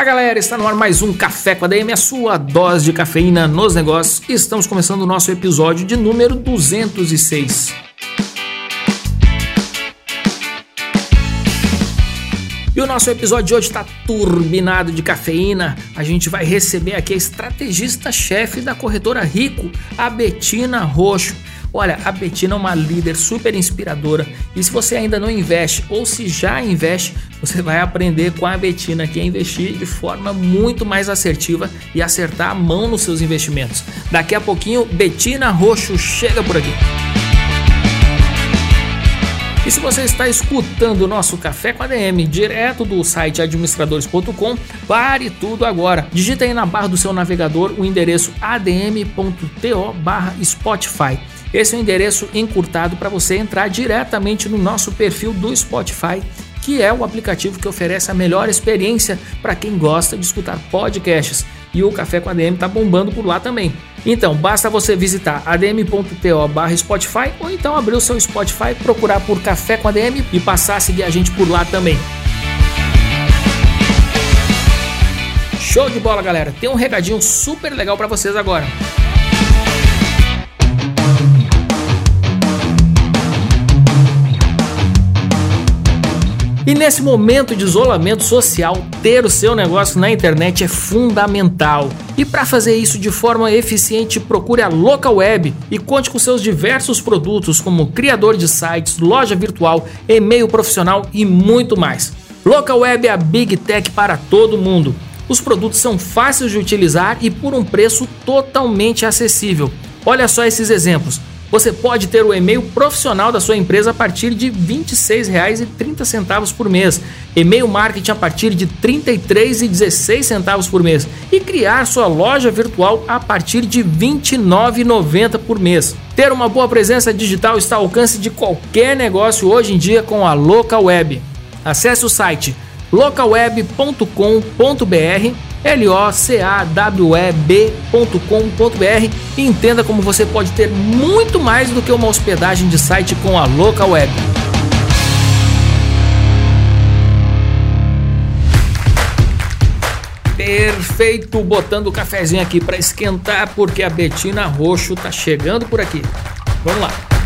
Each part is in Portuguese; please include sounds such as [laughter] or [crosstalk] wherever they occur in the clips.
Fala galera, está no ar mais um Café com a DM, a sua dose de cafeína nos negócios. Estamos começando o nosso episódio de número 206. E o nosso episódio de hoje está turbinado de cafeína. A gente vai receber aqui a estrategista-chefe da corretora Rico, a Betina Roxo. Olha, a Betina é uma líder super inspiradora e se você ainda não investe ou se já investe, você vai aprender com a Betina que é investir de forma muito mais assertiva e acertar a mão nos seus investimentos. Daqui a pouquinho, Betina Roxo chega por aqui. E se você está escutando o nosso Café com a DM direto do site administradores.com, pare tudo agora. Digita aí na barra do seu navegador o endereço adm.to/spotify. Esse é o endereço encurtado para você entrar diretamente no nosso perfil do Spotify, que é o aplicativo que oferece a melhor experiência para quem gosta de escutar podcasts. E o Café com a DM está bombando por lá também. Então, basta você visitar adm.to Spotify ou então abrir o seu Spotify, procurar por Café com a DM e passar a seguir a gente por lá também. Show de bola, galera! Tem um recadinho super legal para vocês agora. E nesse momento de isolamento social, ter o seu negócio na internet é fundamental. E para fazer isso de forma eficiente, procure a Local Web e conte com seus diversos produtos como criador de sites, loja virtual, e-mail profissional e muito mais. Local Web é a Big Tech para todo mundo. Os produtos são fáceis de utilizar e por um preço totalmente acessível. Olha só esses exemplos. Você pode ter o e-mail profissional da sua empresa a partir de R$ 26,30 por mês, e-mail marketing a partir de R$ 33,16 por mês e criar sua loja virtual a partir de R$ 29,90 por mês. Ter uma boa presença digital está ao alcance de qualquer negócio hoje em dia com a Local Web. Acesse o site localweb.com.br locaweb.com.br e entenda como você pode ter muito mais do que uma hospedagem de site com a Local Web. Perfeito, botando o cafezinho aqui para esquentar porque a Betina Roxo tá chegando por aqui. Vamos lá.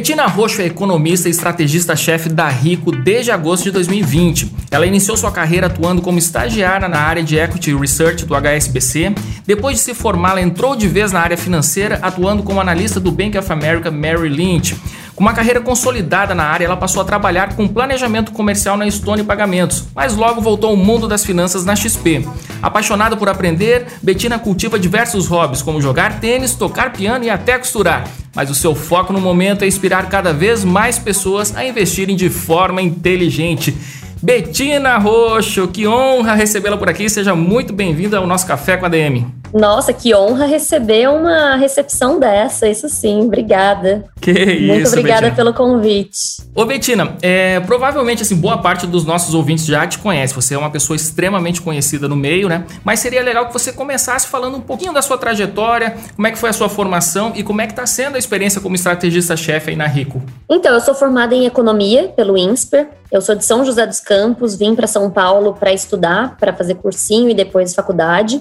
Betina Roxo é economista e estrategista-chefe da Rico desde agosto de 2020. Ela iniciou sua carreira atuando como estagiária na área de Equity Research do HSBC. Depois de se formar, ela entrou de vez na área financeira, atuando como analista do Bank of America Merrill Lynch. Com uma carreira consolidada na área, ela passou a trabalhar com planejamento comercial na Stone Pagamentos, mas logo voltou ao mundo das finanças na XP. Apaixonada por aprender, Betina cultiva diversos hobbies, como jogar tênis, tocar piano e até costurar. Mas o seu foco no momento é inspirar cada vez mais pessoas a investirem de forma inteligente. Betina Roxo, que honra recebê-la por aqui. Seja muito bem-vinda ao nosso Café com a DM. Nossa, que honra receber uma recepção dessa, isso sim, obrigada. Que isso, Muito obrigada Betina. pelo convite. Ô Betina, é, provavelmente assim, boa parte dos nossos ouvintes já te conhece, você é uma pessoa extremamente conhecida no meio, né? Mas seria legal que você começasse falando um pouquinho da sua trajetória, como é que foi a sua formação e como é que está sendo a experiência como estrategista-chefe aí na Rico. Então, eu sou formada em economia pelo INSPER. Eu sou de São José dos Campos, vim para São Paulo para estudar, para fazer cursinho e depois faculdade.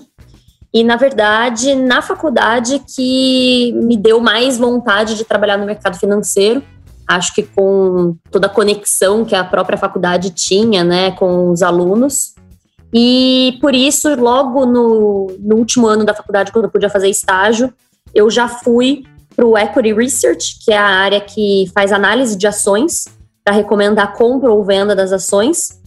E, na verdade, na faculdade que me deu mais vontade de trabalhar no mercado financeiro. Acho que com toda a conexão que a própria faculdade tinha né, com os alunos. E por isso, logo no, no último ano da faculdade, quando eu podia fazer estágio, eu já fui para o Equity Research, que é a área que faz análise de ações, para recomendar compra ou venda das ações.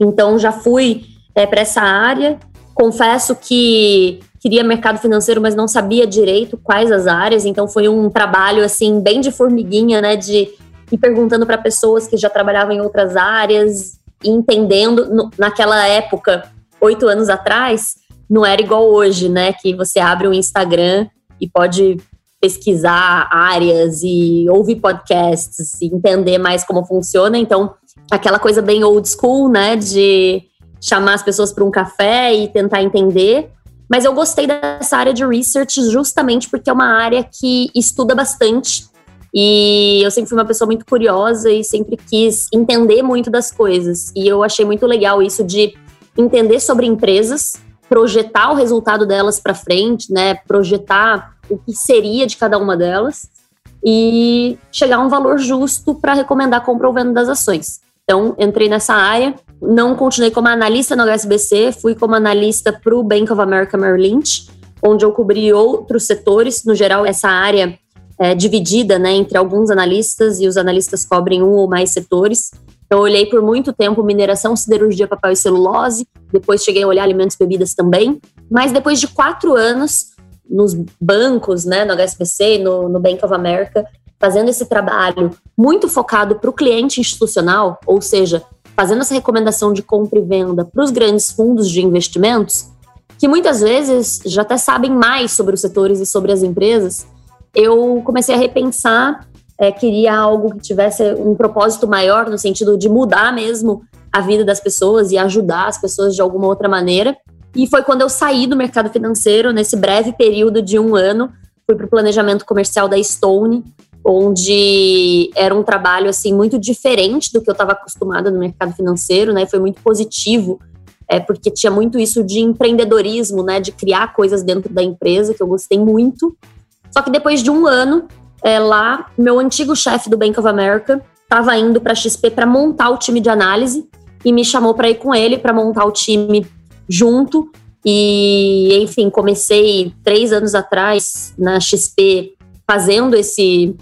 Então, já fui é, para essa área. Confesso que queria mercado financeiro, mas não sabia direito quais as áreas. Então, foi um trabalho assim bem de formiguinha, né? De e perguntando para pessoas que já trabalhavam em outras áreas, e entendendo. No, naquela época, oito anos atrás, não era igual hoje, né? Que você abre um Instagram e pode pesquisar áreas e ouvir podcasts e entender mais como funciona. Então, aquela coisa bem old school, né? De chamar as pessoas para um café e tentar entender. Mas eu gostei dessa área de research justamente porque é uma área que estuda bastante. E eu sempre fui uma pessoa muito curiosa e sempre quis entender muito das coisas. E eu achei muito legal isso de entender sobre empresas, projetar o resultado delas para frente, né? Projetar o que seria de cada uma delas e chegar a um valor justo para recomendar compra ou venda das ações. Então, entrei nessa área, não continuei como analista no HSBC, fui como analista para o Bank of America Merrill Lynch, onde eu cobri outros setores. No geral, essa área é dividida né, entre alguns analistas e os analistas cobrem um ou mais setores. Então, eu olhei por muito tempo mineração, siderurgia, papel e celulose. Depois cheguei a olhar alimentos e bebidas também. Mas depois de quatro anos nos bancos, né, no HSBC, no, no Bank of America, fazendo esse trabalho muito focado para o cliente institucional, ou seja, fazendo essa recomendação de compra e venda para os grandes fundos de investimentos, que muitas vezes já até sabem mais sobre os setores e sobre as empresas, eu comecei a repensar, é, queria algo que tivesse um propósito maior, no sentido de mudar mesmo a vida das pessoas e ajudar as pessoas de alguma outra maneira. E foi quando eu saí do mercado financeiro, nesse breve período de um ano, fui para o planejamento comercial da Stone, onde era um trabalho assim muito diferente do que eu estava acostumada no mercado financeiro, né? Foi muito positivo, é, porque tinha muito isso de empreendedorismo, né? De criar coisas dentro da empresa, que eu gostei muito. Só que depois de um ano é, lá, meu antigo chefe do Bank of America estava indo para a XP para montar o time de análise e me chamou para ir com ele para montar o time junto. E, enfim, comecei três anos atrás na XP fazendo esse,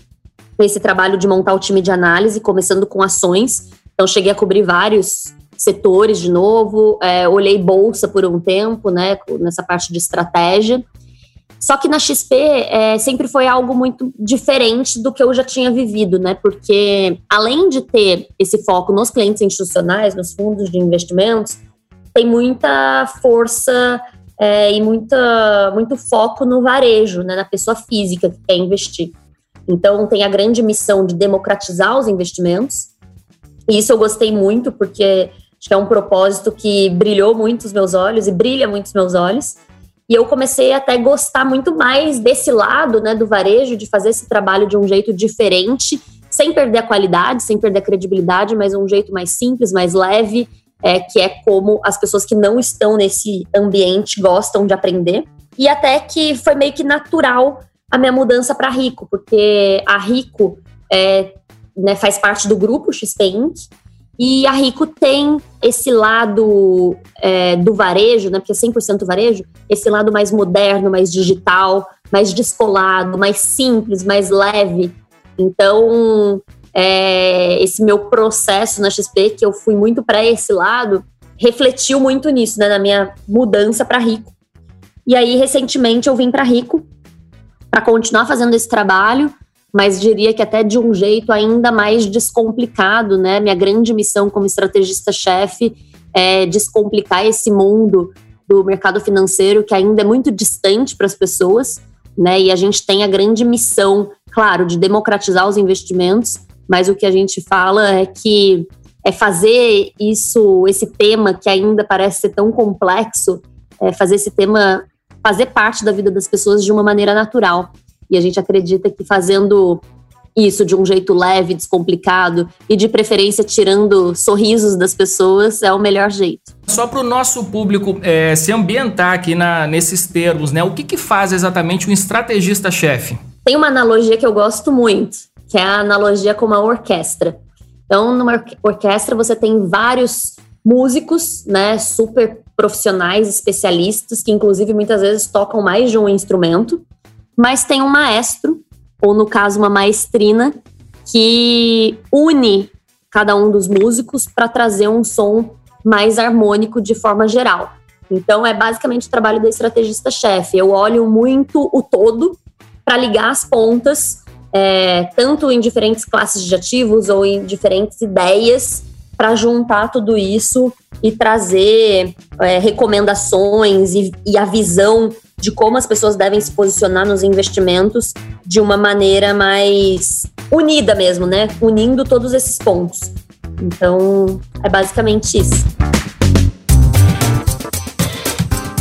esse trabalho de montar o time de análise, começando com ações. Então, cheguei a cobrir vários setores de novo, é, olhei bolsa por um tempo, né, nessa parte de estratégia. Só que na XP é, sempre foi algo muito diferente do que eu já tinha vivido, né? Porque além de ter esse foco nos clientes institucionais, nos fundos de investimentos, tem muita força é, e muita, muito foco no varejo, né, na pessoa física que quer investir. Então, tem a grande missão de democratizar os investimentos. E isso eu gostei muito, porque acho que é um propósito que brilhou muito os meus olhos e brilha muito os meus olhos. E eu comecei até a gostar muito mais desse lado né, do varejo, de fazer esse trabalho de um jeito diferente, sem perder a qualidade, sem perder a credibilidade, mas um jeito mais simples, mais leve é, que é como as pessoas que não estão nesse ambiente gostam de aprender. E até que foi meio que natural a minha mudança para Rico, porque a Rico é, né, faz parte do grupo XP Inc. E a Rico tem esse lado é, do varejo, né, porque é 100% varejo, esse lado mais moderno, mais digital, mais descolado, mais simples, mais leve. Então, é, esse meu processo na XP, que eu fui muito para esse lado, refletiu muito nisso, né, na minha mudança para Rico. E aí, recentemente, eu vim para Rico para continuar fazendo esse trabalho, mas diria que até de um jeito ainda mais descomplicado, né? Minha grande missão como estrategista-chefe é descomplicar esse mundo do mercado financeiro que ainda é muito distante para as pessoas, né? E a gente tem a grande missão, claro, de democratizar os investimentos, mas o que a gente fala é que é fazer isso, esse tema que ainda parece ser tão complexo, é fazer esse tema fazer parte da vida das pessoas de uma maneira natural. E a gente acredita que fazendo isso de um jeito leve, descomplicado e de preferência tirando sorrisos das pessoas é o melhor jeito. Só para o nosso público é, se ambientar aqui na, nesses termos, né? O que, que faz exatamente um estrategista-chefe? Tem uma analogia que eu gosto muito, que é a analogia com uma orquestra. Então, numa orquestra você tem vários músicos, né, super profissionais, especialistas, que inclusive muitas vezes tocam mais de um instrumento, mas tem um maestro, ou no caso uma maestrina, que une cada um dos músicos para trazer um som mais harmônico de forma geral. Então é basicamente o trabalho da estrategista-chefe. Eu olho muito o todo para ligar as pontas é, tanto em diferentes classes de ativos ou em diferentes ideias, para juntar tudo isso e trazer é, recomendações e, e a visão de como as pessoas devem se posicionar nos investimentos de uma maneira mais unida mesmo, né? Unindo todos esses pontos. Então, é basicamente isso.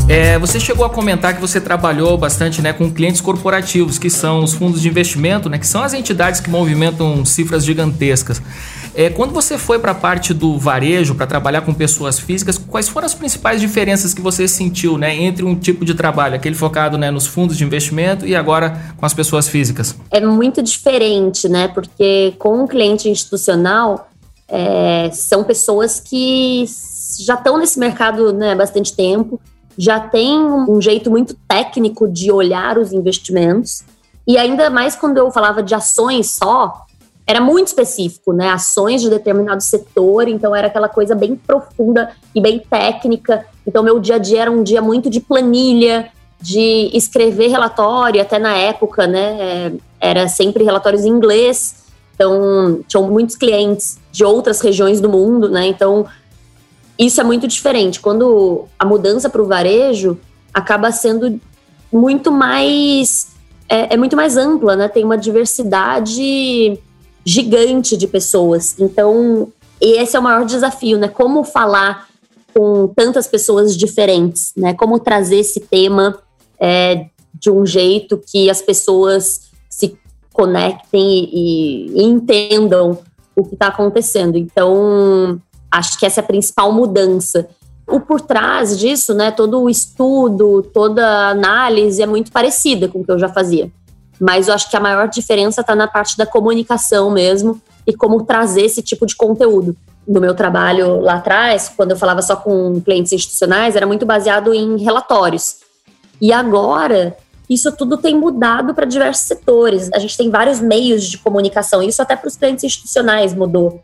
É, você chegou a comentar que você trabalhou bastante né, com clientes corporativos, que são os fundos de investimento, né, que são as entidades que movimentam cifras gigantescas. É, quando você foi para a parte do varejo, para trabalhar com pessoas físicas, quais foram as principais diferenças que você sentiu né, entre um tipo de trabalho, aquele focado né, nos fundos de investimento e agora com as pessoas físicas? É muito diferente, né? Porque com um cliente institucional, é, são pessoas que já estão nesse mercado né, há bastante tempo, já tem um jeito muito técnico de olhar os investimentos. E ainda mais quando eu falava de ações só, era muito específico, né? Ações de determinado setor, então era aquela coisa bem profunda e bem técnica. Então, meu dia a dia era um dia muito de planilha, de escrever relatório, até na época, né? É, era sempre relatórios em inglês. Então, tinham muitos clientes de outras regiões do mundo, né? Então, isso é muito diferente. Quando a mudança para o varejo acaba sendo muito mais. É, é muito mais ampla, né? Tem uma diversidade gigante de pessoas. Então, esse é o maior desafio, né? Como falar com tantas pessoas diferentes, né? Como trazer esse tema é, de um jeito que as pessoas se conectem e, e entendam o que está acontecendo. Então, acho que essa é a principal mudança. O por trás disso, né? Todo o estudo, toda a análise é muito parecida com o que eu já fazia. Mas eu acho que a maior diferença está na parte da comunicação mesmo e como trazer esse tipo de conteúdo. No meu trabalho lá atrás, quando eu falava só com clientes institucionais, era muito baseado em relatórios. E agora, isso tudo tem mudado para diversos setores. A gente tem vários meios de comunicação, isso até para os clientes institucionais mudou.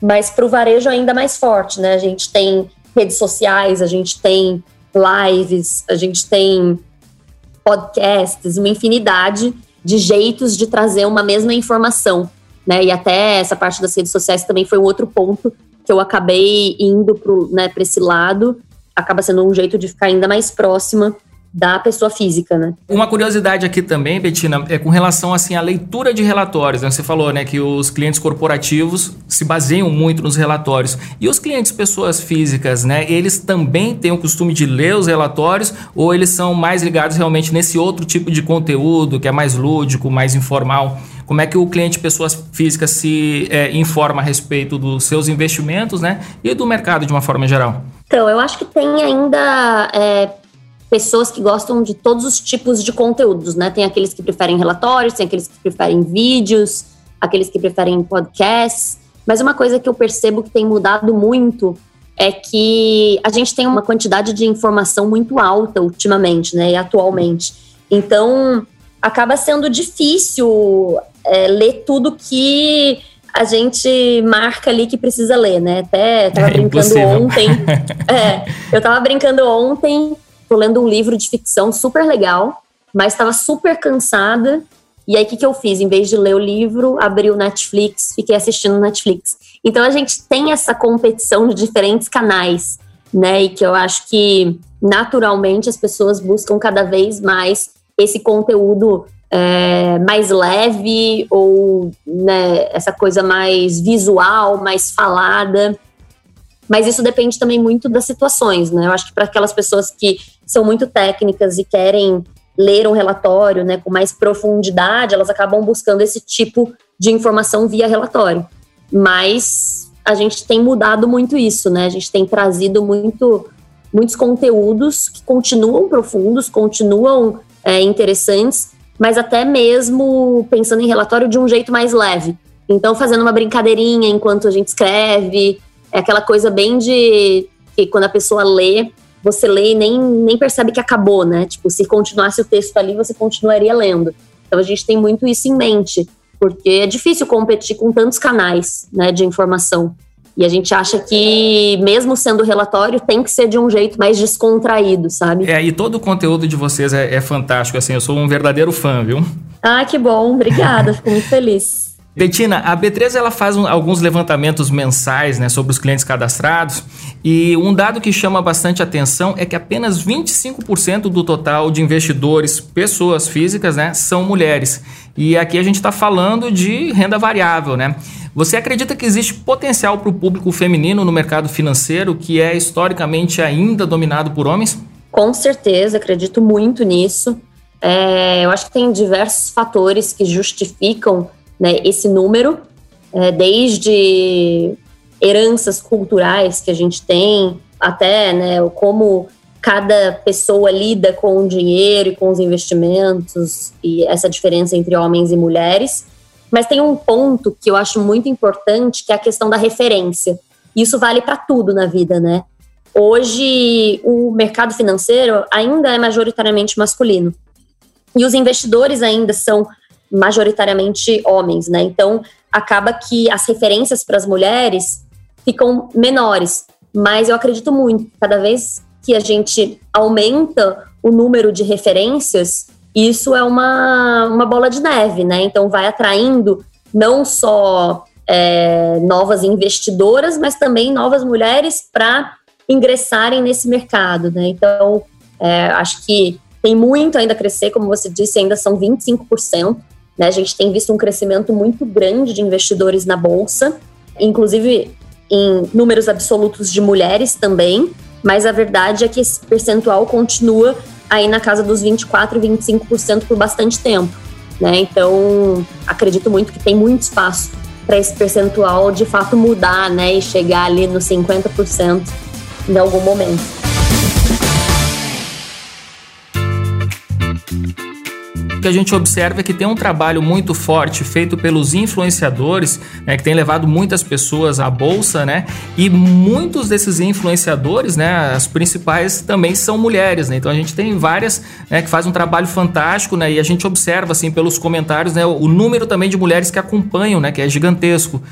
Mas para o varejo ainda mais forte, né? A gente tem redes sociais, a gente tem lives, a gente tem podcasts, uma infinidade de jeitos de trazer uma mesma informação, né? E até essa parte das redes sociais também foi um outro ponto que eu acabei indo para né, esse lado, acaba sendo um jeito de ficar ainda mais próxima da pessoa física, né? Uma curiosidade aqui também, Betina, é com relação assim à leitura de relatórios. Né? Você falou, né, que os clientes corporativos se baseiam muito nos relatórios e os clientes pessoas físicas, né? Eles também têm o costume de ler os relatórios ou eles são mais ligados realmente nesse outro tipo de conteúdo que é mais lúdico, mais informal? Como é que o cliente pessoas físicas se é, informa a respeito dos seus investimentos, né, e do mercado de uma forma geral? Então, eu acho que tem ainda é pessoas que gostam de todos os tipos de conteúdos, né? Tem aqueles que preferem relatórios, tem aqueles que preferem vídeos, aqueles que preferem podcasts. Mas uma coisa que eu percebo que tem mudado muito é que a gente tem uma quantidade de informação muito alta ultimamente, né? E atualmente. Então, acaba sendo difícil é, ler tudo que a gente marca ali que precisa ler, né? Até tava é brincando impossível. ontem. [laughs] é, eu tava brincando ontem tô lendo um livro de ficção super legal, mas estava super cansada. E aí, o que, que eu fiz? Em vez de ler o livro, abri o Netflix, fiquei assistindo Netflix. Então, a gente tem essa competição de diferentes canais, né? E que eu acho que, naturalmente, as pessoas buscam cada vez mais esse conteúdo é, mais leve ou né, essa coisa mais visual, mais falada. Mas isso depende também muito das situações, né? Eu acho que para aquelas pessoas que são muito técnicas e querem ler um relatório né, com mais profundidade, elas acabam buscando esse tipo de informação via relatório. Mas a gente tem mudado muito isso, né? A gente tem trazido muito, muitos conteúdos que continuam profundos, continuam é, interessantes, mas até mesmo pensando em relatório de um jeito mais leve. Então, fazendo uma brincadeirinha enquanto a gente escreve, é aquela coisa bem de que quando a pessoa lê, você lê e nem, nem percebe que acabou, né? Tipo, se continuasse o texto ali, você continuaria lendo. Então a gente tem muito isso em mente, porque é difícil competir com tantos canais né, de informação. E a gente acha que, mesmo sendo relatório, tem que ser de um jeito mais descontraído, sabe? É, e todo o conteúdo de vocês é, é fantástico, assim, eu sou um verdadeiro fã, viu? Ah, que bom, obrigada, fico muito feliz. Betina, a B3 ela faz um, alguns levantamentos mensais né, sobre os clientes cadastrados e um dado que chama bastante atenção é que apenas 25% do total de investidores, pessoas físicas, né, são mulheres. E aqui a gente está falando de renda variável, né? Você acredita que existe potencial para o público feminino no mercado financeiro que é historicamente ainda dominado por homens? Com certeza, acredito muito nisso. É, eu acho que tem diversos fatores que justificam né, esse número, é, desde heranças culturais que a gente tem, até né, como cada pessoa lida com o dinheiro e com os investimentos e essa diferença entre homens e mulheres. Mas tem um ponto que eu acho muito importante, que é a questão da referência. Isso vale para tudo na vida, né? Hoje, o mercado financeiro ainda é majoritariamente masculino. E os investidores ainda são majoritariamente homens, né? Então acaba que as referências para as mulheres ficam menores. Mas eu acredito muito, cada vez que a gente aumenta o número de referências, isso é uma, uma bola de neve, né? Então vai atraindo não só é, novas investidoras, mas também novas mulheres para ingressarem nesse mercado, né? Então é, acho que tem muito ainda a crescer, como você disse, ainda são 25%. Né? A gente tem visto um crescimento muito grande de investidores na bolsa, inclusive em números absolutos de mulheres também, mas a verdade é que esse percentual continua aí na casa dos 24, 25% por bastante tempo. Né? Então, acredito muito que tem muito espaço para esse percentual de fato mudar né? e chegar ali nos 50% em algum momento. Que a gente observa é que tem um trabalho muito forte feito pelos influenciadores, né, que tem levado muitas pessoas à bolsa, né? E muitos desses influenciadores, né, as principais também são mulheres, né? Então a gente tem várias, né, que fazem um trabalho fantástico, né? E a gente observa assim pelos comentários, né, o número também de mulheres que acompanham, né, que é gigantesco.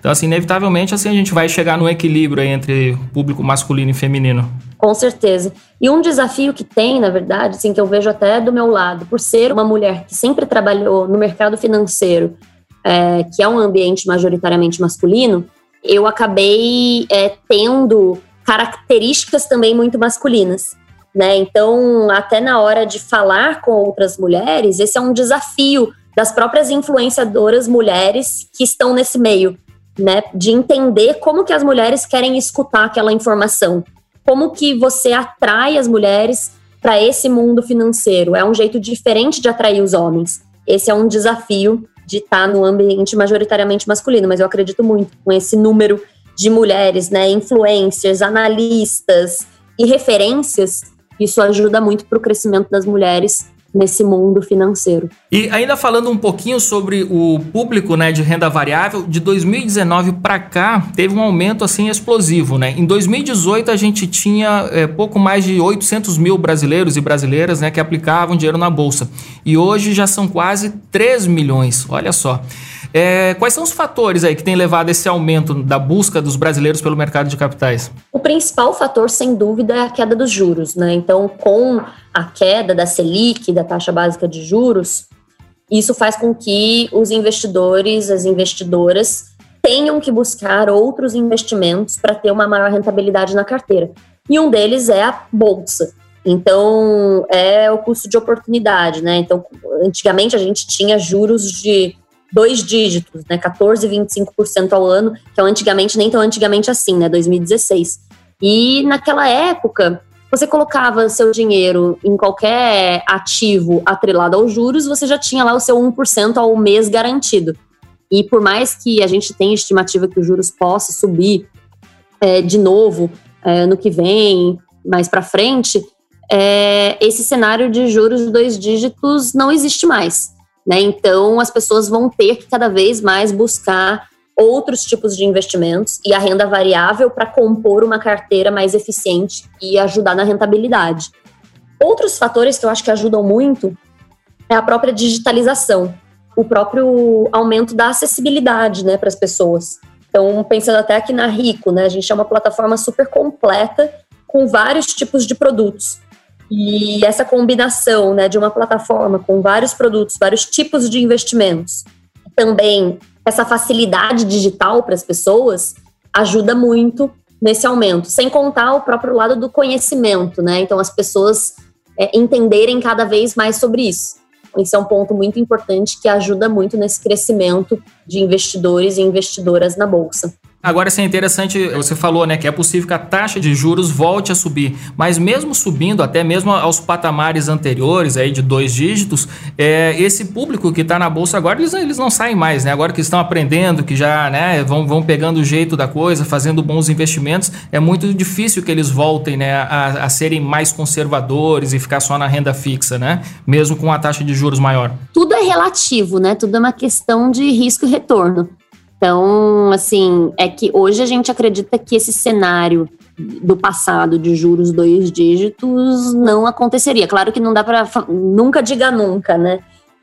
Então, assim, inevitavelmente, assim, a gente vai chegar no equilíbrio entre público masculino e feminino. Com certeza. E um desafio que tem, na verdade, assim, que eu vejo até do meu lado, por ser uma mulher que sempre trabalhou no mercado financeiro, é, que é um ambiente majoritariamente masculino, eu acabei é, tendo características também muito masculinas. Né? Então, até na hora de falar com outras mulheres, esse é um desafio das próprias influenciadoras mulheres que estão nesse meio né, de entender como que as mulheres querem escutar aquela informação, como que você atrai as mulheres para esse mundo financeiro. É um jeito diferente de atrair os homens. Esse é um desafio de estar tá no ambiente majoritariamente masculino, mas eu acredito muito com esse número de mulheres, né, influencers, analistas e referências. Isso ajuda muito para o crescimento das mulheres nesse mundo financeiro. E ainda falando um pouquinho sobre o público né, de renda variável, de 2019 para cá teve um aumento assim explosivo. Né? Em 2018 a gente tinha é, pouco mais de 800 mil brasileiros e brasileiras né, que aplicavam dinheiro na Bolsa. E hoje já são quase 3 milhões, olha só. É, quais são os fatores aí que têm levado esse aumento da busca dos brasileiros pelo mercado de capitais? O principal fator, sem dúvida, é a queda dos juros. Né? Então, com a queda da Selic, da taxa básica de juros, isso faz com que os investidores, as investidoras, tenham que buscar outros investimentos para ter uma maior rentabilidade na carteira. E um deles é a bolsa. Então, é o custo de oportunidade, né? Então, antigamente a gente tinha juros de dois dígitos, né, 14 e 25% ao ano, que é antigamente nem tão antigamente assim, né, 2016. E naquela época, você colocava seu dinheiro em qualquer ativo atrelado aos juros, você já tinha lá o seu 1% ao mês garantido. E por mais que a gente tenha estimativa que os juros possa subir é, de novo é, no que vem, mais para frente, é, esse cenário de juros de dois dígitos não existe mais. Né? Então, as pessoas vão ter que cada vez mais buscar outros tipos de investimentos e a renda variável para compor uma carteira mais eficiente e ajudar na rentabilidade. Outros fatores que eu acho que ajudam muito é a própria digitalização, o próprio aumento da acessibilidade né, para as pessoas. Então, pensando até aqui na Rico, né, a gente é uma plataforma super completa com vários tipos de produtos. E essa combinação né, de uma plataforma com vários produtos, vários tipos de investimentos, também essa facilidade digital para as pessoas, ajuda muito nesse aumento, sem contar o próprio lado do conhecimento, né? Então, as pessoas é, entenderem cada vez mais sobre isso. Isso é um ponto muito importante que ajuda muito nesse crescimento de investidores e investidoras na Bolsa. Agora, isso é interessante, você falou, né, que é possível que a taxa de juros volte a subir, mas mesmo subindo, até mesmo aos patamares anteriores, aí de dois dígitos, é, esse público que está na bolsa agora, eles, eles não saem mais, né? Agora que estão aprendendo, que já né, vão, vão pegando o jeito da coisa, fazendo bons investimentos, é muito difícil que eles voltem, né, a, a serem mais conservadores e ficar só na renda fixa, né? Mesmo com a taxa de juros maior. Tudo é relativo, né? Tudo é uma questão de risco e retorno. Então, assim, é que hoje a gente acredita que esse cenário do passado de juros dois dígitos não aconteceria. Claro que não dá para nunca diga nunca, né?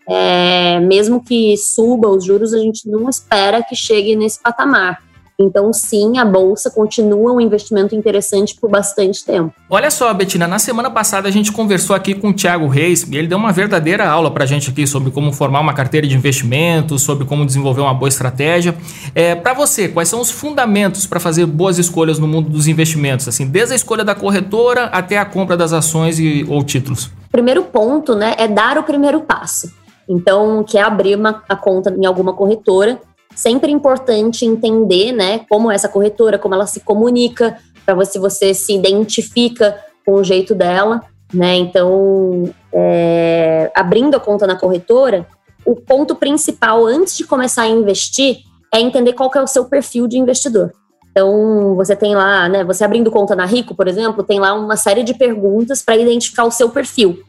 É, mesmo que suba os juros, a gente não espera que chegue nesse patamar. Então, sim, a bolsa continua um investimento interessante por bastante tempo. Olha só, Betina, na semana passada a gente conversou aqui com o Thiago Reis e ele deu uma verdadeira aula para a gente aqui sobre como formar uma carteira de investimentos, sobre como desenvolver uma boa estratégia. É, para você, quais são os fundamentos para fazer boas escolhas no mundo dos investimentos, assim, desde a escolha da corretora até a compra das ações e, ou títulos? Primeiro ponto, né, é dar o primeiro passo. Então, que é abrir uma, a conta em alguma corretora sempre importante entender, né, como essa corretora, como ela se comunica, para você você se identifica com o jeito dela, né? Então, é, abrindo a conta na corretora, o ponto principal antes de começar a investir é entender qual é o seu perfil de investidor. Então, você tem lá, né, você abrindo conta na Rico, por exemplo, tem lá uma série de perguntas para identificar o seu perfil.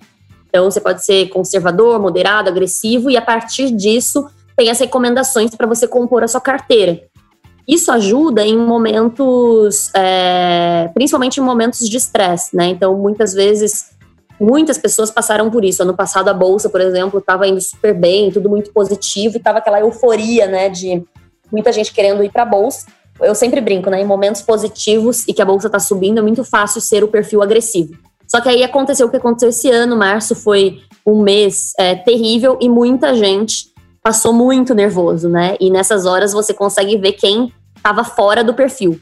Então, você pode ser conservador, moderado, agressivo, e a partir disso, tem as recomendações para você compor a sua carteira. Isso ajuda em momentos, é, principalmente em momentos de estresse, né? Então, muitas vezes, muitas pessoas passaram por isso. Ano passado, a bolsa, por exemplo, estava indo super bem, tudo muito positivo, e estava aquela euforia, né, de muita gente querendo ir para a bolsa. Eu sempre brinco, né? Em momentos positivos e que a bolsa está subindo, é muito fácil ser o perfil agressivo. Só que aí aconteceu o que aconteceu esse ano. Março foi um mês é, terrível e muita gente passou muito nervoso, né? E nessas horas você consegue ver quem estava fora do perfil.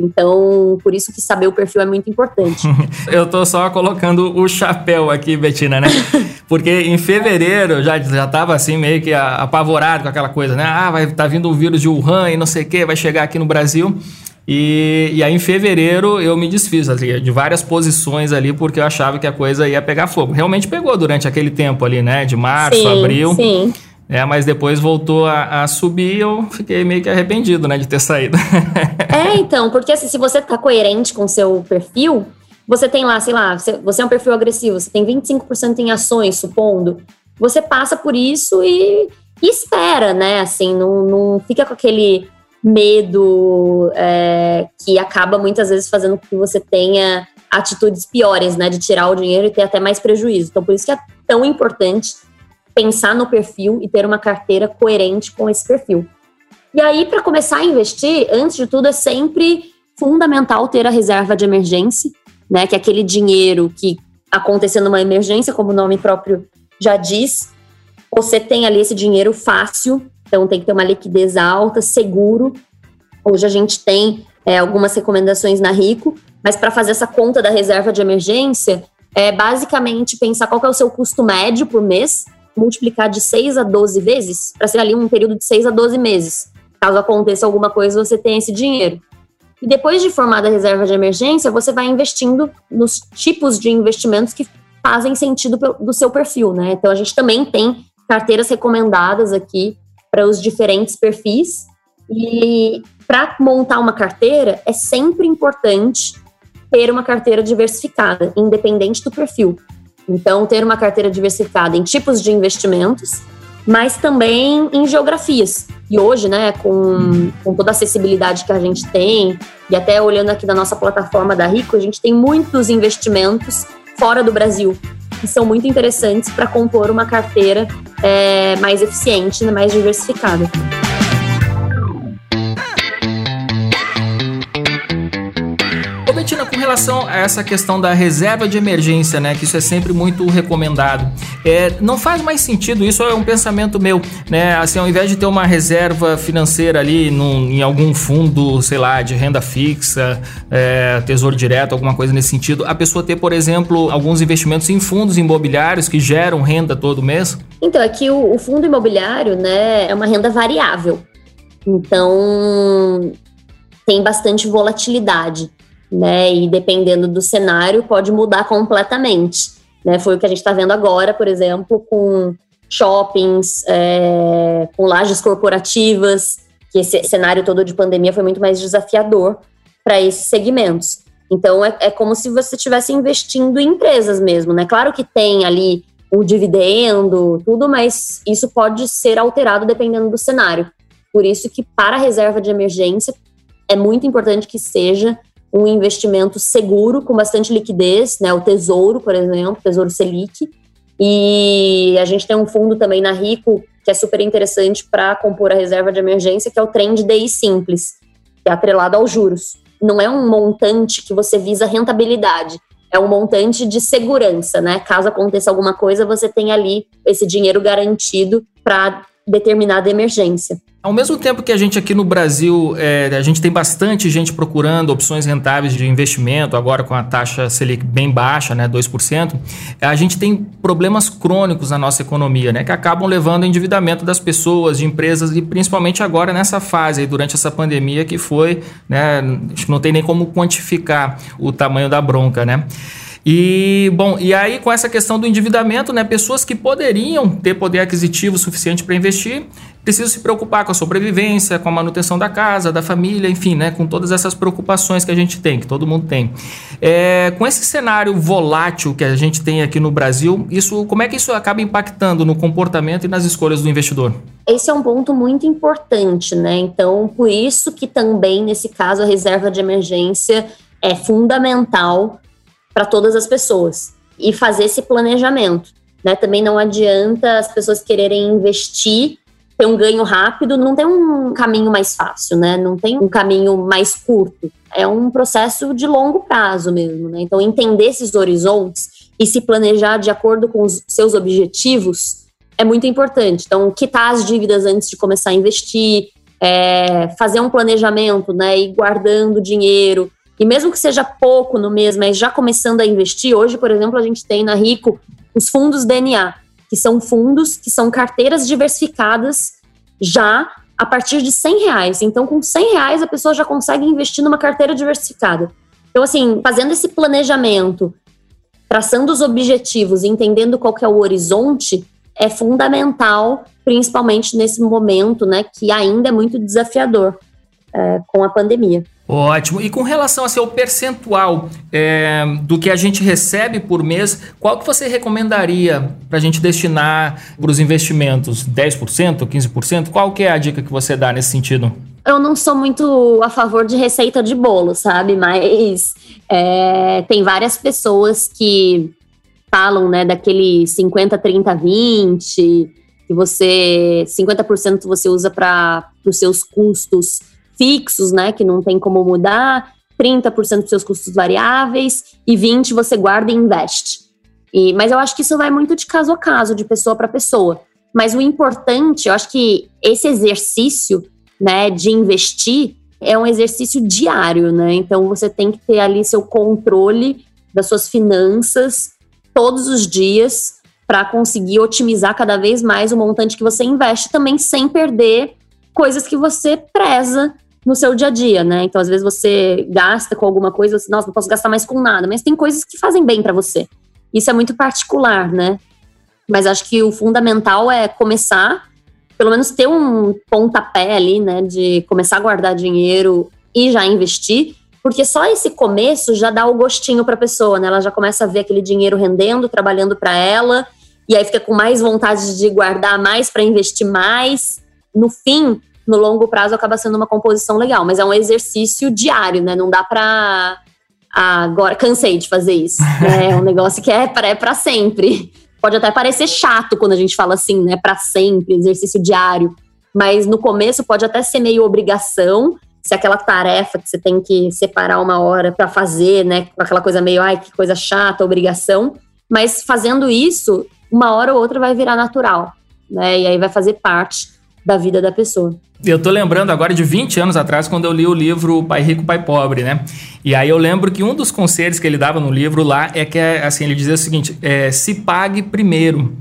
Então, por isso que saber o perfil é muito importante. [laughs] eu tô só colocando o chapéu aqui, Betina, né? [laughs] Porque em fevereiro já, já tava assim, meio que apavorado com aquela coisa, né? Ah, vai tá vindo o vírus de Wuhan e não sei o que, vai chegar aqui no Brasil. E, e aí em fevereiro eu me desfiz assim, de várias posições ali, porque eu achava que a coisa ia pegar fogo. Realmente pegou durante aquele tempo ali, né? De março, sim, abril. Sim. É, mas depois voltou a, a, subir e eu fiquei meio que arrependido, né, de ter saído. [laughs] é, então, porque assim, se você tá coerente com o seu perfil, você tem lá, sei lá, você é um perfil agressivo, você tem 25% em ações, supondo, você passa por isso e, e espera, né, assim, não, não fica com aquele medo é, que acaba muitas vezes fazendo com que você tenha atitudes piores, né, de tirar o dinheiro e ter até mais prejuízo. Então, por isso que é tão importante pensar no perfil e ter uma carteira coerente com esse perfil. E aí, para começar a investir, antes de tudo, é sempre fundamental ter a reserva de emergência, né? Que é aquele dinheiro que acontecendo uma emergência, como o nome próprio já diz, você tem ali esse dinheiro fácil, então tem que ter uma liquidez alta, seguro. Hoje a gente tem é, algumas recomendações na Rico, mas para fazer essa conta da reserva de emergência, é basicamente pensar qual é o seu custo médio por mês multiplicar de 6 a 12 vezes, para ser ali um período de 6 a 12 meses. Caso aconteça alguma coisa, você tem esse dinheiro. E depois de formada a reserva de emergência, você vai investindo nos tipos de investimentos que fazem sentido do seu perfil, né? Então a gente também tem carteiras recomendadas aqui para os diferentes perfis. E para montar uma carteira, é sempre importante ter uma carteira diversificada, independente do perfil. Então, ter uma carteira diversificada em tipos de investimentos, mas também em geografias. E hoje, né, com, com toda a acessibilidade que a gente tem, e até olhando aqui na nossa plataforma da Rico, a gente tem muitos investimentos fora do Brasil, que são muito interessantes para compor uma carteira é, mais eficiente, né, mais diversificada. Betina, com relação a essa questão da reserva de emergência, né, que isso é sempre muito recomendado, é, não faz mais sentido, isso é um pensamento meu, né, assim, ao invés de ter uma reserva financeira ali num, em algum fundo, sei lá, de renda fixa, é, tesouro direto, alguma coisa nesse sentido, a pessoa ter, por exemplo, alguns investimentos em fundos imobiliários que geram renda todo mês? Então, aqui o, o fundo imobiliário, né, é uma renda variável. Então, tem bastante volatilidade né? E dependendo do cenário, pode mudar completamente. Né? Foi o que a gente está vendo agora, por exemplo, com shoppings, é, com lajes corporativas, que esse cenário todo de pandemia foi muito mais desafiador para esses segmentos. Então, é, é como se você estivesse investindo em empresas mesmo, né? Claro que tem ali o dividendo, tudo, mas isso pode ser alterado dependendo do cenário. Por isso que para a reserva de emergência é muito importante que seja um investimento seguro, com bastante liquidez, né? O Tesouro, por exemplo, Tesouro Selic. E a gente tem um fundo também na Rico, que é super interessante para compor a reserva de emergência, que é o Trend DI Simples, que é atrelado aos juros. Não é um montante que você visa rentabilidade, é um montante de segurança, né? Caso aconteça alguma coisa, você tem ali esse dinheiro garantido para determinada emergência. Ao mesmo tempo que a gente aqui no Brasil, é, a gente tem bastante gente procurando opções rentáveis de investimento, agora com a taxa Selic bem baixa, né, 2%, a gente tem problemas crônicos na nossa economia, né, que acabam levando ao endividamento das pessoas, de empresas e principalmente agora nessa fase, durante essa pandemia que foi, né, não tem nem como quantificar o tamanho da bronca, né. E, bom, e aí com essa questão do endividamento, né, pessoas que poderiam ter poder aquisitivo suficiente para investir, precisam se preocupar com a sobrevivência, com a manutenção da casa, da família, enfim, né, com todas essas preocupações que a gente tem, que todo mundo tem. É, com esse cenário volátil que a gente tem aqui no Brasil, isso, como é que isso acaba impactando no comportamento e nas escolhas do investidor? Esse é um ponto muito importante, né? Então, por isso que também nesse caso a reserva de emergência é fundamental para todas as pessoas e fazer esse planejamento. Né? Também não adianta as pessoas quererem investir, ter um ganho rápido, não tem um caminho mais fácil, né? Não tem um caminho mais curto. É um processo de longo prazo mesmo, né? Então, entender esses horizontes e se planejar de acordo com os seus objetivos é muito importante. Então, quitar as dívidas antes de começar a investir, é, fazer um planejamento, né? Ir guardando dinheiro, e mesmo que seja pouco no mês, mas já começando a investir, hoje, por exemplo, a gente tem na Rico os fundos DNA, que são fundos que são carteiras diversificadas já a partir de 100 reais. Então, com 100 reais, a pessoa já consegue investir numa carteira diversificada. Então, assim, fazendo esse planejamento, traçando os objetivos, entendendo qual que é o horizonte, é fundamental, principalmente nesse momento, né, que ainda é muito desafiador é, com a pandemia. Ótimo. E com relação ao seu percentual é, do que a gente recebe por mês, qual que você recomendaria para a gente destinar para os investimentos? 10%, 15%? Qual que é a dica que você dá nesse sentido? Eu não sou muito a favor de receita de bolo, sabe? Mas é, tem várias pessoas que falam, né, daquele 50, 30, 20, que você 50% você usa para os seus custos fixos, né, que não tem como mudar, 30% dos seus custos variáveis e 20% você guarda e investe. E, mas eu acho que isso vai muito de caso a caso, de pessoa para pessoa. Mas o importante, eu acho que esse exercício, né, de investir é um exercício diário, né? Então você tem que ter ali seu controle das suas finanças todos os dias para conseguir otimizar cada vez mais o montante que você investe, também sem perder coisas que você preza no seu dia a dia, né? Então, às vezes você gasta com alguma coisa, assim, nossa, não posso gastar mais com nada, mas tem coisas que fazem bem para você. Isso é muito particular, né? Mas acho que o fundamental é começar, pelo menos ter um pontapé ali, né, de começar a guardar dinheiro e já investir, porque só esse começo já dá o gostinho para a pessoa, né? Ela já começa a ver aquele dinheiro rendendo, trabalhando para ela, e aí fica com mais vontade de guardar mais para investir mais. No fim, no longo prazo acaba sendo uma composição legal, mas é um exercício diário, né? Não dá pra. Ah, agora cansei de fazer isso. Né? É um negócio que é para é sempre. Pode até parecer chato quando a gente fala assim, né? Para sempre, exercício diário. Mas no começo pode até ser meio obrigação, se aquela tarefa que você tem que separar uma hora para fazer, né, aquela coisa meio, ai, que coisa chata, obrigação, mas fazendo isso, uma hora ou outra vai virar natural, né, e aí vai fazer parte da vida da pessoa. Eu tô lembrando agora de 20 anos atrás, quando eu li o livro Pai Rico, Pai Pobre, né? E aí eu lembro que um dos conselhos que ele dava no livro lá é que, assim, ele dizia o seguinte, é, se pague primeiro.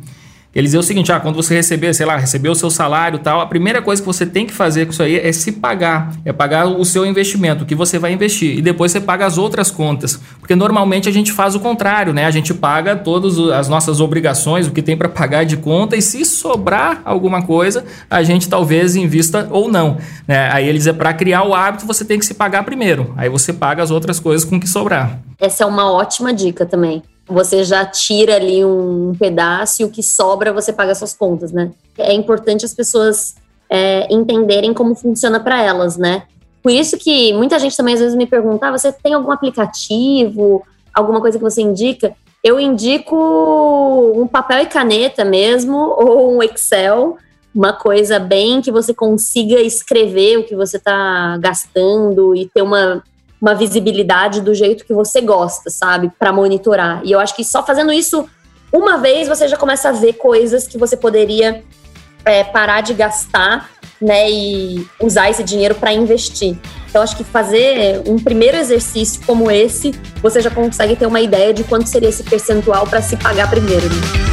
Ele dizia o seguinte: ah, quando você receber, sei lá, receber o seu salário tal, a primeira coisa que você tem que fazer com isso aí é se pagar, é pagar o seu investimento, o que você vai investir, e depois você paga as outras contas. Porque normalmente a gente faz o contrário, né? A gente paga todas as nossas obrigações, o que tem para pagar de conta, e se sobrar alguma coisa, a gente talvez invista ou não. Né? Aí ele dizia: para criar o hábito, você tem que se pagar primeiro, aí você paga as outras coisas com que sobrar. Essa é uma ótima dica também você já tira ali um pedaço e o que sobra você paga suas contas, né? É importante as pessoas é, entenderem como funciona para elas, né? Por isso que muita gente também às vezes me pergunta: ah, você tem algum aplicativo, alguma coisa que você indica? Eu indico um papel e caneta mesmo, [laughs] ou um Excel, uma coisa bem que você consiga escrever o que você está gastando e ter uma uma visibilidade do jeito que você gosta, sabe? Para monitorar. E eu acho que só fazendo isso uma vez você já começa a ver coisas que você poderia é, parar de gastar, né? E usar esse dinheiro para investir. Então, acho que fazer um primeiro exercício como esse, você já consegue ter uma ideia de quanto seria esse percentual para se pagar primeiro. Né?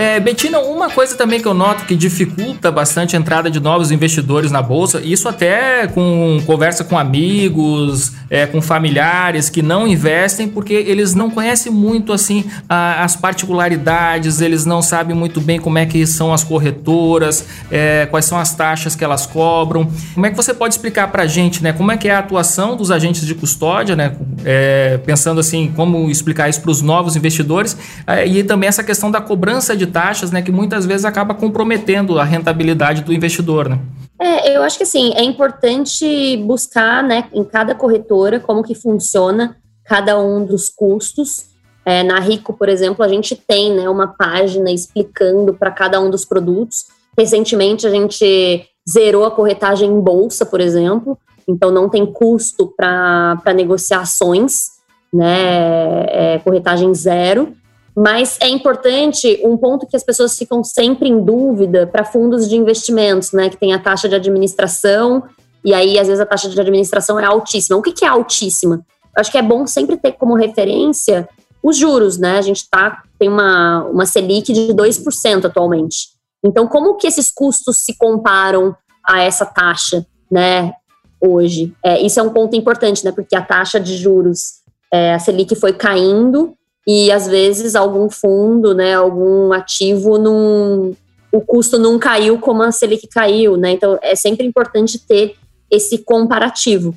É, Betina, uma coisa também que eu noto que dificulta bastante a entrada de novos investidores na bolsa, isso até com conversa com amigos, é, com familiares que não investem, porque eles não conhecem muito assim a, as particularidades, eles não sabem muito bem como é que são as corretoras, é, quais são as taxas que elas cobram. Como é que você pode explicar para a gente, né? Como é que é a atuação dos agentes de custódia, né? É, pensando assim, como explicar isso para os novos investidores é, e também essa questão da cobrança de taxas, né, que muitas vezes acaba comprometendo a rentabilidade do investidor, né? É, eu acho que assim, é importante buscar, né, em cada corretora como que funciona cada um dos custos. É, na Rico, por exemplo, a gente tem, né, uma página explicando para cada um dos produtos. Recentemente a gente zerou a corretagem em bolsa, por exemplo, então não tem custo para negociações, né, é, corretagem zero. Mas é importante um ponto que as pessoas ficam sempre em dúvida para fundos de investimentos, né? Que tem a taxa de administração, e aí às vezes a taxa de administração é altíssima. O que, que é altíssima? Eu acho que é bom sempre ter como referência os juros, né? A gente tá, tem uma, uma Selic de 2% atualmente. Então, como que esses custos se comparam a essa taxa, né, hoje? É, isso é um ponto importante, né? Porque a taxa de juros, é, a Selic foi caindo e às vezes algum fundo, né, algum ativo não o custo não caiu como a Selic caiu, né? Então é sempre importante ter esse comparativo.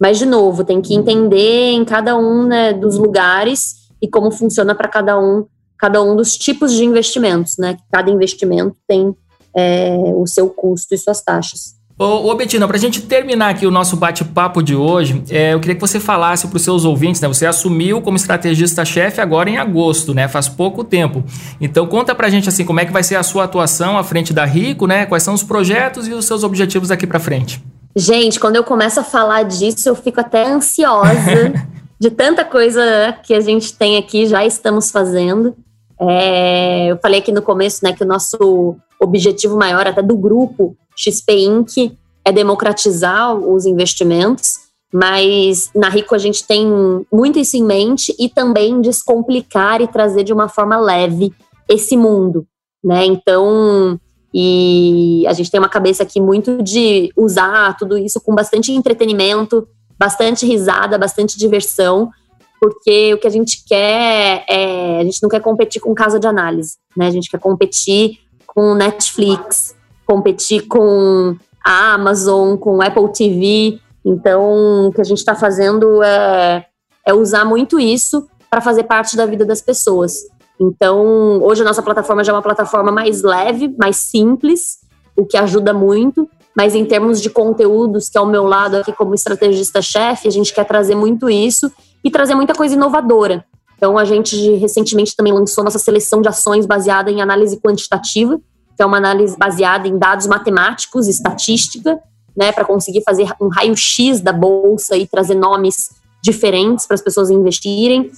Mas de novo, tem que entender em cada um né, dos lugares e como funciona para cada um, cada um dos tipos de investimentos, né? Cada investimento tem é, o seu custo e suas taxas. Ô, ô Betina, para a gente terminar aqui o nosso bate-papo de hoje, é, eu queria que você falasse para os seus ouvintes, né? Você assumiu como estrategista-chefe agora em agosto, né? Faz pouco tempo. Então conta para a gente assim, como é que vai ser a sua atuação à frente da Rico, né? Quais são os projetos e os seus objetivos daqui para frente? Gente, quando eu começo a falar disso, eu fico até ansiosa [laughs] de tanta coisa que a gente tem aqui, já estamos fazendo. É, eu falei aqui no começo, né, que o nosso objetivo maior até do grupo XP Inc. é democratizar os investimentos, mas na Rico a gente tem muito isso em mente e também descomplicar e trazer de uma forma leve esse mundo, né? Então, e a gente tem uma cabeça aqui muito de usar tudo isso com bastante entretenimento, bastante risada, bastante diversão, porque o que a gente quer é, a gente não quer competir com casa de análise, né? A gente quer competir com Netflix, competir com a Amazon, com Apple TV. Então, o que a gente está fazendo é, é usar muito isso para fazer parte da vida das pessoas. Então, hoje a nossa plataforma já é uma plataforma mais leve, mais simples, o que ajuda muito. Mas em termos de conteúdos, que é o meu lado aqui como estrategista-chefe, a gente quer trazer muito isso e trazer muita coisa inovadora. Então, a gente recentemente também lançou nossa seleção de ações baseada em análise quantitativa, que é uma análise baseada em dados matemáticos, estatística, né, para conseguir fazer um raio-x da bolsa e trazer nomes diferentes para as pessoas investirem,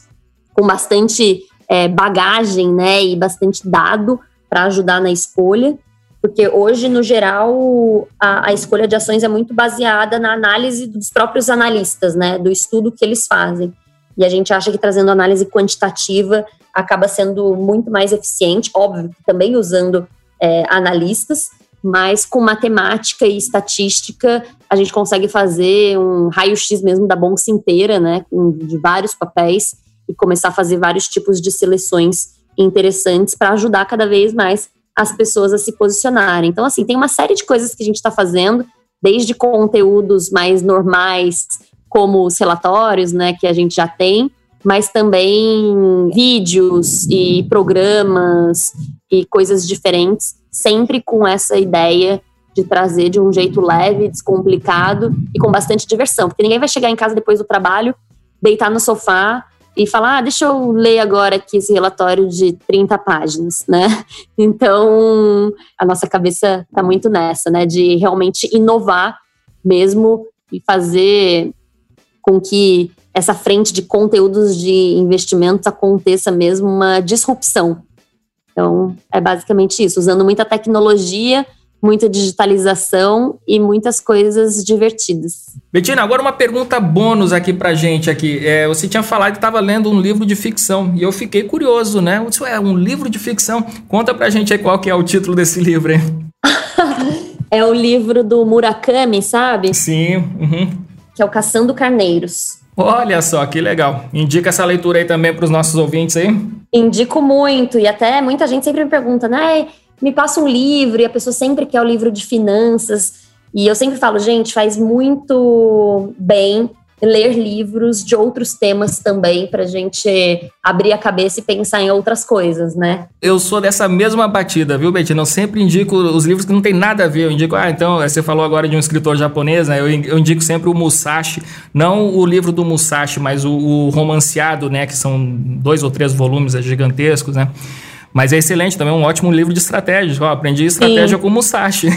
com bastante é, bagagem, né, e bastante dado para ajudar na escolha, porque hoje, no geral, a, a, escolha de ações é muito baseada na análise dos próprios analistas, né, do estudo que eles fazem. E a gente acha que trazendo análise quantitativa acaba sendo muito mais eficiente, óbvio, também usando é, analistas, mas com matemática e estatística a gente consegue fazer um raio-x mesmo da bolsa inteira, né, de vários papéis e começar a fazer vários tipos de seleções interessantes para ajudar cada vez mais as pessoas a se posicionarem. Então, assim, tem uma série de coisas que a gente está fazendo, desde conteúdos mais normais, como os relatórios, né, que a gente já tem, mas também vídeos e programas e coisas diferentes, sempre com essa ideia de trazer de um jeito leve, descomplicado e com bastante diversão, porque ninguém vai chegar em casa depois do trabalho, deitar no sofá e falar, ah, deixa eu ler agora aqui esse relatório de 30 páginas, [laughs] né? Então, a nossa cabeça está muito nessa, né, de realmente inovar mesmo e fazer com que essa frente de conteúdos de investimentos aconteça mesmo uma disrupção. Então, é basicamente isso, usando muita tecnologia, muita digitalização e muitas coisas divertidas. Betina, agora uma pergunta bônus aqui pra gente aqui. É, você tinha falado que estava lendo um livro de ficção e eu fiquei curioso, né? Isso é um livro de ficção. Conta pra gente aí qual que é o título desse livro, hein? [laughs] é o livro do Murakami, sabe? Sim. Uhum. Que é o Caçando Carneiros. Olha só, que legal. Indica essa leitura aí também para os nossos ouvintes aí? Indico muito, e até muita gente sempre me pergunta, né? Me passa um livro, e a pessoa sempre quer o livro de finanças. E eu sempre falo, gente, faz muito bem ler livros de outros temas também, para a gente abrir a cabeça e pensar em outras coisas, né? Eu sou dessa mesma batida, viu, Betina? Eu sempre indico os livros que não tem nada a ver. Eu indico, ah, então, você falou agora de um escritor japonês, né? Eu, eu indico sempre o Musashi, não o livro do Musashi, mas o, o romanceado, né? Que são dois ou três volumes é gigantescos, né? Mas é excelente, também é um ótimo livro de estratégias. Eu aprendi estratégia Sim. com Musashi.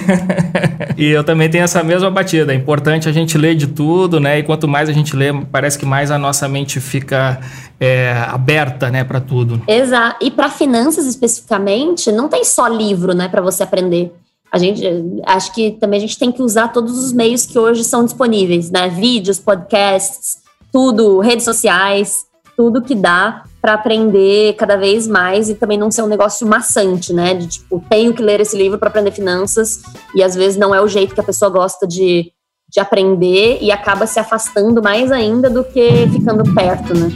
[laughs] e eu também tenho essa mesma batida. É importante a gente ler de tudo, né? E quanto mais a gente lê, parece que mais a nossa mente fica é, aberta, né, para tudo. Exato. E para finanças especificamente, não tem só livro, né, para você aprender. A gente acho que também a gente tem que usar todos os meios que hoje são disponíveis, né? Vídeos, podcasts, tudo, redes sociais, tudo que dá para aprender cada vez mais e também não ser um negócio maçante, né? De tipo, tenho que ler esse livro para aprender finanças e às vezes não é o jeito que a pessoa gosta de, de aprender e acaba se afastando mais ainda do que ficando perto, né?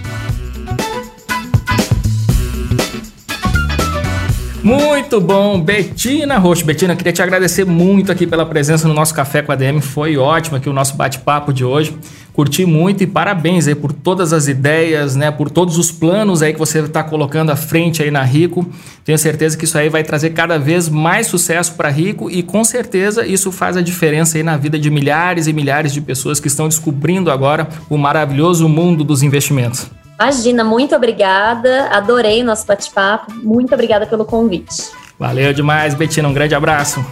Muito bom, Betina Roxo. Betina, queria te agradecer muito aqui pela presença no nosso Café com a DM. Foi ótimo aqui o nosso bate-papo de hoje. Curti muito e parabéns aí por todas as ideias, né? Por todos os planos aí que você está colocando à frente aí na Rico. Tenho certeza que isso aí vai trazer cada vez mais sucesso para Rico e com certeza isso faz a diferença aí na vida de milhares e milhares de pessoas que estão descobrindo agora o maravilhoso mundo dos investimentos. Imagina, muito obrigada. Adorei o nosso bate-papo. Muito obrigada pelo convite. Valeu demais, Betina. Um grande abraço.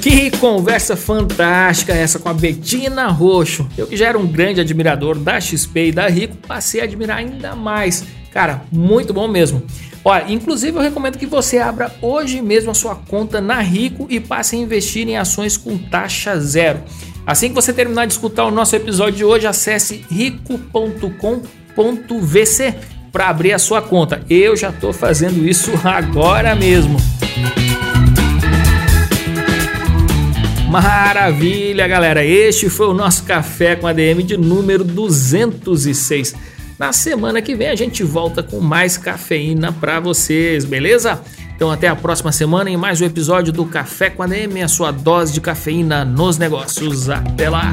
Que conversa fantástica essa com a Betina Roxo. Eu que já era um grande admirador da XP e da Rico, passei a admirar ainda mais. Cara, muito bom mesmo. Olha, inclusive eu recomendo que você abra hoje mesmo a sua conta na Rico e passe a investir em ações com taxa zero. Assim que você terminar de escutar o nosso episódio de hoje, acesse rico.com.vc para abrir a sua conta. Eu já estou fazendo isso [laughs] agora mesmo. Maravilha, galera! Este foi o nosso café com a DM de número 206. Na semana que vem a gente volta com mais cafeína para vocês, beleza? Então até a próxima semana em mais um episódio do Café com a DM, a sua dose de cafeína nos negócios. Até lá!